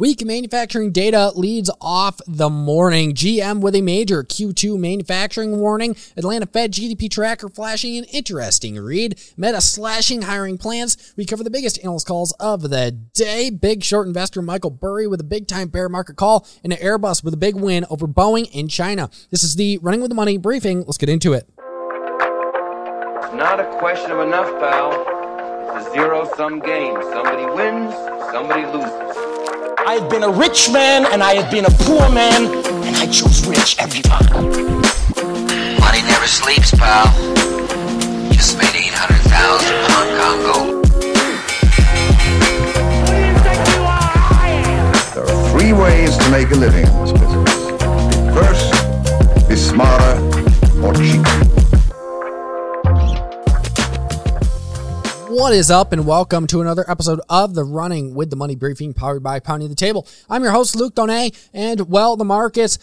Weak manufacturing data leads off the morning. GM with a major Q2 manufacturing warning. Atlanta Fed GDP tracker flashing an interesting read. Meta slashing hiring plans. We cover the biggest analyst calls of the day. Big short investor Michael Burry with a big time bear market call and an Airbus with a big win over Boeing in China. This is the Running with the Money briefing. Let's get into it. Not a question of enough, pal. It's a zero sum game. Somebody wins, somebody loses. I have been a rich man and I have been a poor man, and I chose rich every time. Money never sleeps, pal. Just made 800,000 Hong Kong gold. There are three ways to make a living in this business. First, be smarter, or cheaper. What is up, and welcome to another episode of the Running with the Money Briefing powered by Pounding the Table. I'm your host, Luke Donay, and well, the markets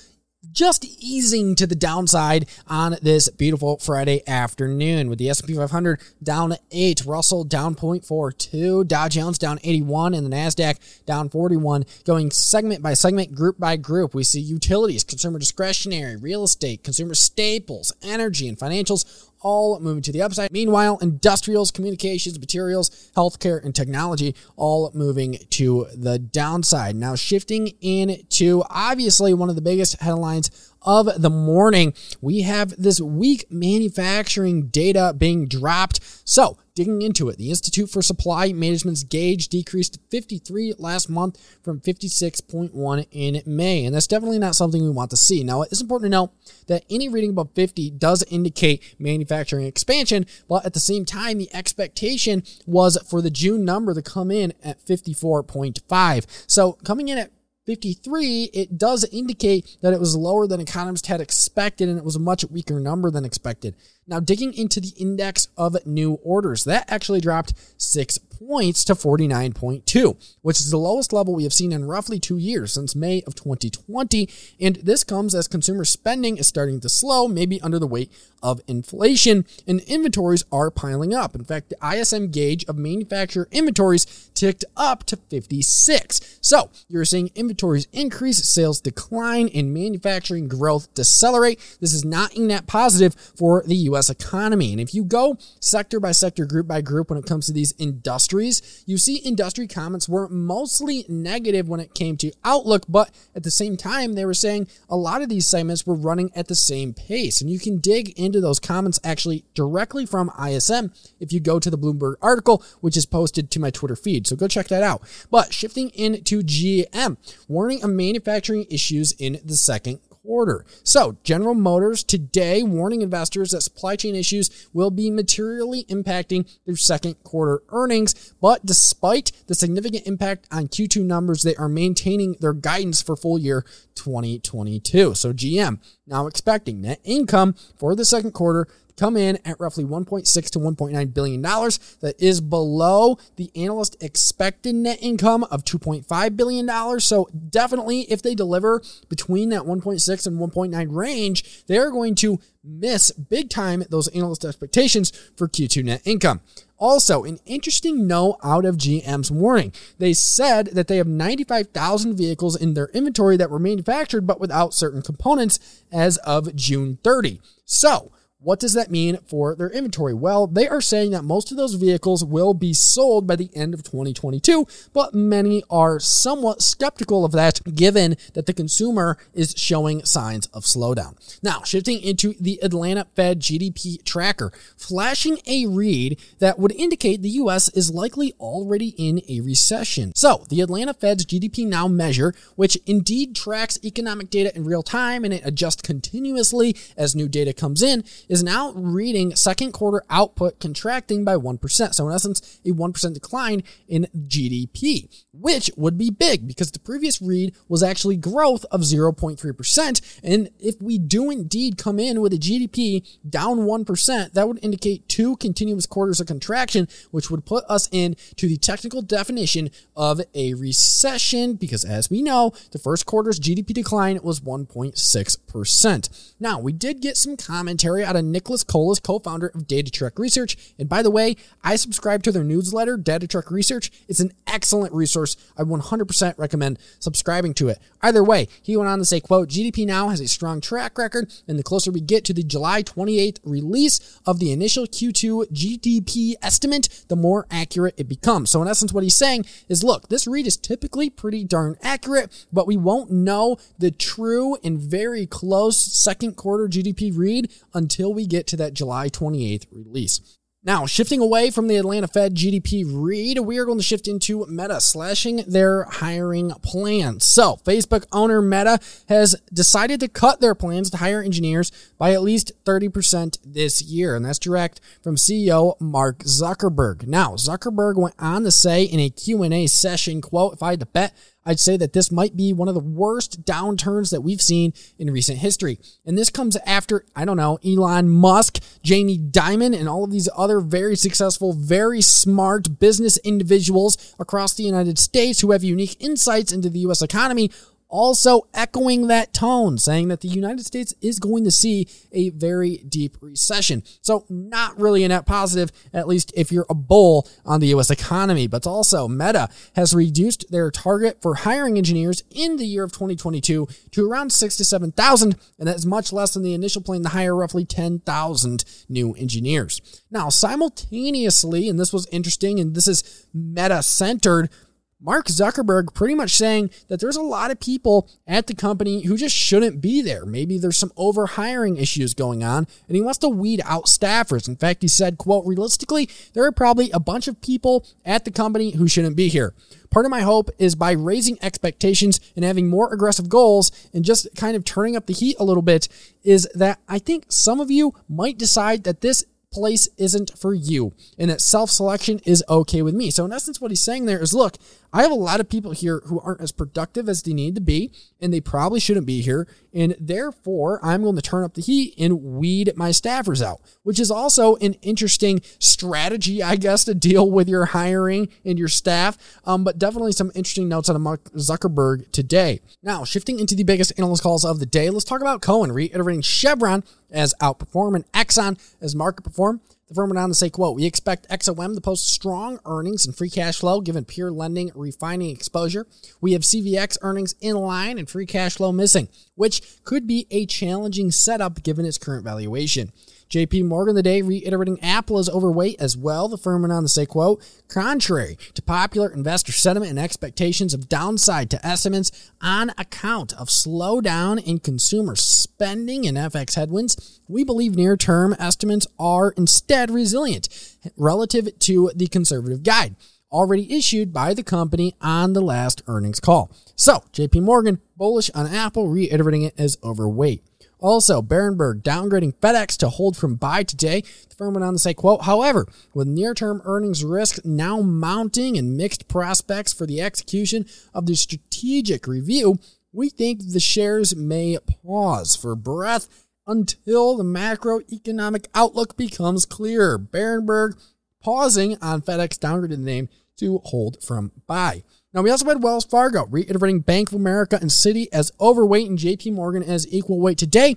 just easing to the downside on this beautiful Friday afternoon with the S&P 500 down 8, Russell down 0.42, Dow Jones down 81 and the Nasdaq down 41 going segment by segment, group by group. We see utilities, consumer discretionary, real estate, consumer staples, energy and financials all moving to the upside. Meanwhile, industrials, communications, materials, healthcare, and technology all moving to the downside. Now, shifting into obviously one of the biggest headlines of the morning, we have this weak manufacturing data being dropped. So, digging into it, the Institute for Supply Management's gauge decreased to 53 last month from 56.1 in May. And that's definitely not something we want to see. Now, it's important to note that any reading above 50 does indicate manufacturing expansion, but at the same time, the expectation was for the June number to come in at 54.5. So, coming in at 53, it does indicate that it was lower than economists had expected and it was a much weaker number than expected. Now, digging into the index of new orders, that actually dropped six points to 49.2, which is the lowest level we have seen in roughly two years since May of 2020. And this comes as consumer spending is starting to slow, maybe under the weight of inflation, and inventories are piling up. In fact, the ISM gauge of manufacturer inventories ticked up to 56. So you're seeing inventories increase, sales decline, and manufacturing growth decelerate. This is not a net positive for the US economy. And if you go sector by sector, group by group, when it comes to these industries, you see industry comments were mostly negative when it came to outlook, but at the same time, they were saying a lot of these segments were running at the same pace. And you can dig into those comments actually directly from ISM if you go to the Bloomberg article, which is posted to my Twitter feed. So go check that out. But shifting into GM, warning of manufacturing issues in the second quarter. So, General Motors today warning investors that supply chain issues will be materially impacting their second quarter earnings. But despite the significant impact on Q2 numbers, they are maintaining their guidance for full year 2022. So, GM now expecting net income for the second quarter come in at roughly 1.6 to 1.9 billion dollars. That is below the analyst expected net income of 2.5 billion dollars. So definitely, if they deliver between that 1.6 and 1.9 range, they are going to miss big time those analyst expectations for Q2 net income. Also, an interesting note out of GM's warning. They said that they have 95,000 vehicles in their inventory that were manufactured but without certain components as of June 30. So, what does that mean for their inventory? Well, they are saying that most of those vehicles will be sold by the end of 2022, but many are somewhat skeptical of that given that the consumer is showing signs of slowdown. Now, shifting into the Atlanta Fed GDP tracker, flashing a read that would indicate the US is likely already in a recession. So, the Atlanta Fed's GDP Now measure, which indeed tracks economic data in real time and it adjusts continuously as new data comes in, is now reading second quarter output contracting by 1%. So, in essence, a 1% decline in GDP, which would be big because the previous read was actually growth of 0.3%. And if we do indeed come in with a GDP down 1%, that would indicate two continuous quarters of contraction, which would put us into the technical definition of a recession because, as we know, the first quarter's GDP decline was 1.6%. Now, we did get some commentary out Nicholas Cole co-founder of Data Trek Research. And by the way, I subscribe to their newsletter, Data Trek Research. It's an excellent resource. I 100% recommend subscribing to it. Either way, he went on to say, quote, GDP now has a strong track record, and the closer we get to the July 28th release of the initial Q2 GDP estimate, the more accurate it becomes. So in essence, what he's saying is, look, this read is typically pretty darn accurate, but we won't know the true and very close second quarter GDP read until we get to that July 28th release. Now, shifting away from the Atlanta Fed GDP read, we are going to shift into Meta slashing their hiring plans. So, Facebook owner Meta has decided to cut their plans to hire engineers by at least 30% this year. And that's direct from CEO Mark Zuckerberg. Now, Zuckerberg went on to say in a Q&A session, quote, if I had to bet, I'd say that this might be one of the worst downturns that we've seen in recent history. And this comes after, I don't know, Elon Musk, Jamie Dimon, and all of these other very successful, very smart business individuals across the United States who have unique insights into the U.S. economy also echoing that tone, saying that the United States is going to see a very deep recession. So, not really a net positive, at least if you're a bull on the US economy. But also, Meta has reduced their target for hiring engineers in the year of 2022 to around six to 7,000, and that's much less than the initial plan to hire roughly 10,000 new engineers. Now, simultaneously, and this was interesting, and this is Meta centered. Mark Zuckerberg pretty much saying that there's a lot of people at the company who just shouldn't be there. Maybe there's some over hiring issues going on and he wants to weed out staffers. In fact, he said, quote, realistically, there are probably a bunch of people at the company who shouldn't be here. Part of my hope is by raising expectations and having more aggressive goals and just kind of turning up the heat a little bit is that I think some of you might decide that this place isn't for you and that self selection is okay with me. So, in essence, what he's saying there is look, I have a lot of people here who aren't as productive as they need to be, and they probably shouldn't be here. And therefore, I'm going to turn up the heat and weed my staffers out, which is also an interesting strategy, I guess, to deal with your hiring and your staff. Um, but definitely some interesting notes on Mark Zuckerberg today. Now, shifting into the biggest analyst calls of the day, let's talk about Cowen reiterating Chevron as outperforming Exxon as market perform. The firm went on to say, quote, we expect XOM to post strong earnings and free cash flow given pure lending refining exposure. We have CVX earnings in line and free cash flow missing, which could be a challenging setup given its current valuation. JP Morgan today reiterating Apple is overweight as well. The firm went on to say, quote, contrary to popular investor sentiment and expectations of downside to estimates on account of slowdown in consumer spending and FX headwinds, we believe near term estimates are instead resilient relative to the conservative guide already issued by the company on the last earnings call. So, JP Morgan bullish on Apple, reiterating it as overweight. Also, Berenberg downgrading FedEx to hold from buy today. The firm went on to say, quote, however, with near-term earnings risk now mounting and mixed prospects for the execution of the strategic review, we think the shares may pause for breath until the macroeconomic outlook becomes clearer. Berenberg pausing on FedEx downgraded the name to hold from buy. Now, we also had Wells Fargo reiterating Bank of America and Citi as overweight and JP Morgan as equal weight today.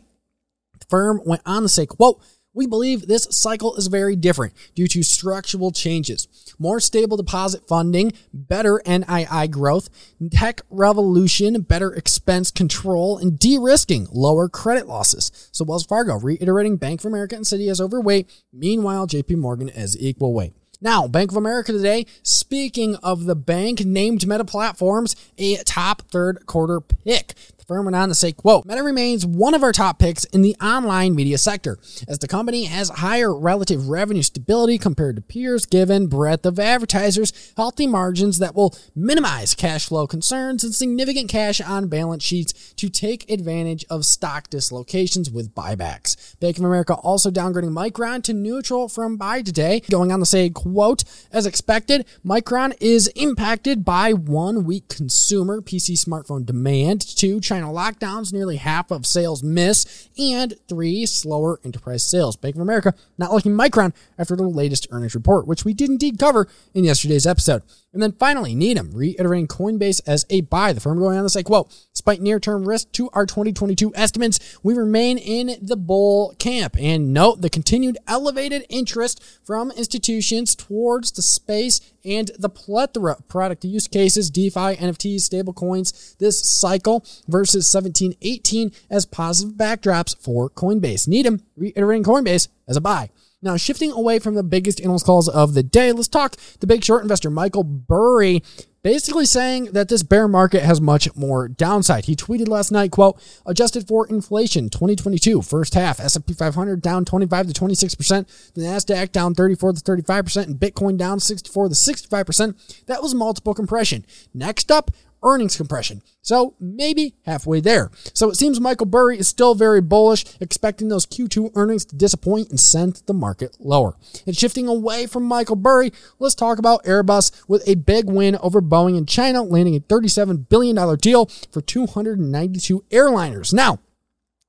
The firm went on to say, quote, we believe this cycle is very different due to structural changes. More stable deposit funding, better NII growth, tech revolution, better expense control, and de-risking, lower credit losses. So Wells Fargo reiterating Bank of America and Citi as overweight, meanwhile JP Morgan as equal weight. Now, Bank of America today, speaking of the bank, named Meta Platforms a top third quarter pick. Firm went on to say, quote, Meta remains one of our top picks in the online media sector, as the company has higher relative revenue stability compared to peers given breadth of advertisers, healthy margins that will minimize cash flow concerns, and significant cash on balance sheets to take advantage of stock dislocations with buybacks. Bank of America also downgrading Micron to neutral from buy today, going on to say, quote, as expected, Micron is impacted by one weak consumer PC smartphone demand, two China China lockdowns, nearly half of sales miss, and three slower enterprise sales. Bank of America not liking Micron after their latest earnings report, which we did indeed cover in yesterday's episode. And then finally, Needham reiterating Coinbase as a buy. The firm going on to say, quote, despite near-term risk to our 2022 estimates, we remain in the bull camp. And note the continued elevated interest from institutions towards the space and the plethora of product use cases, DeFi, NFTs, stablecoins this cycle versus 17, 18 as positive backdrops for Coinbase. Needham reiterating Coinbase as a buy. Now, shifting away from the biggest analyst calls of the day, let's talk the big short investor, Michael Burry, basically saying that this bear market has much more downside. He tweeted last night, quote, adjusted for inflation, 2022, first half, S&P 500 down 25 to 26%, the NASDAQ down 34 to 35%, and Bitcoin down 64 to 65%. That was multiple compression. Next up, earnings compression. So maybe halfway there. So it seems Michael Burry is still very bullish, expecting those Q2 earnings to disappoint and send the market lower. And shifting away from Michael Burry, let's talk about Airbus with a big win over Boeing in China, landing a $37 billion deal for 292 airliners. Now,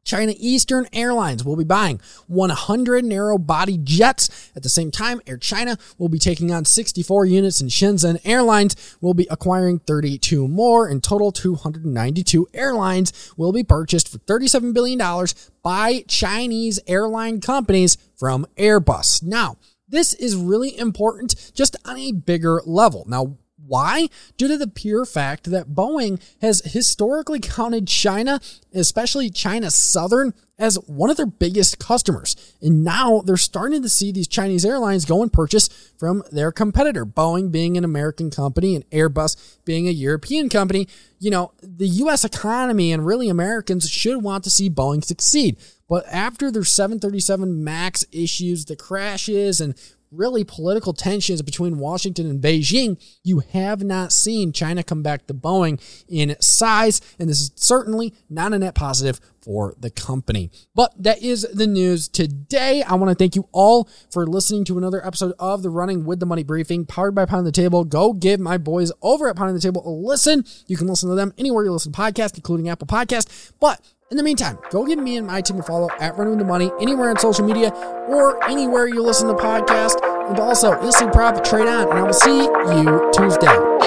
China Eastern Airlines will be buying 100 narrow body jets. At the same time, Air China will be taking on 64 units and Shenzhen Airlines will be acquiring 32 more. In total, 292 airlines will be purchased for $37 billion by Chinese airline companies from Airbus. Now, this is really important just on a bigger level. Now, why? Due to the pure fact that Boeing has historically counted China, especially China Southern, as one of their biggest customers. And now they're starting to see these Chinese airlines go and purchase from their competitor, Boeing being an American company and Airbus being a European company. You know, the US economy and really Americans should want to see Boeing succeed. But after their 737 MAX issues, the crashes, and really political tensions between Washington and Beijing, you have not seen China come back to Boeing in size, and this is certainly not a net positive for the company. But that is the news today. I want to thank you all for listening to another episode of the Running with the Money briefing powered by Pounding the Table. Go give my boys over at Pounding the Table a listen. You can listen to them anywhere you listen to podcasts, including Apple Podcast. But in the meantime, go give me and my team a follow at Running the Money anywhere on social media or anywhere you listen to podcast. And also, listen, Profit trade on, and I will see you Tuesday.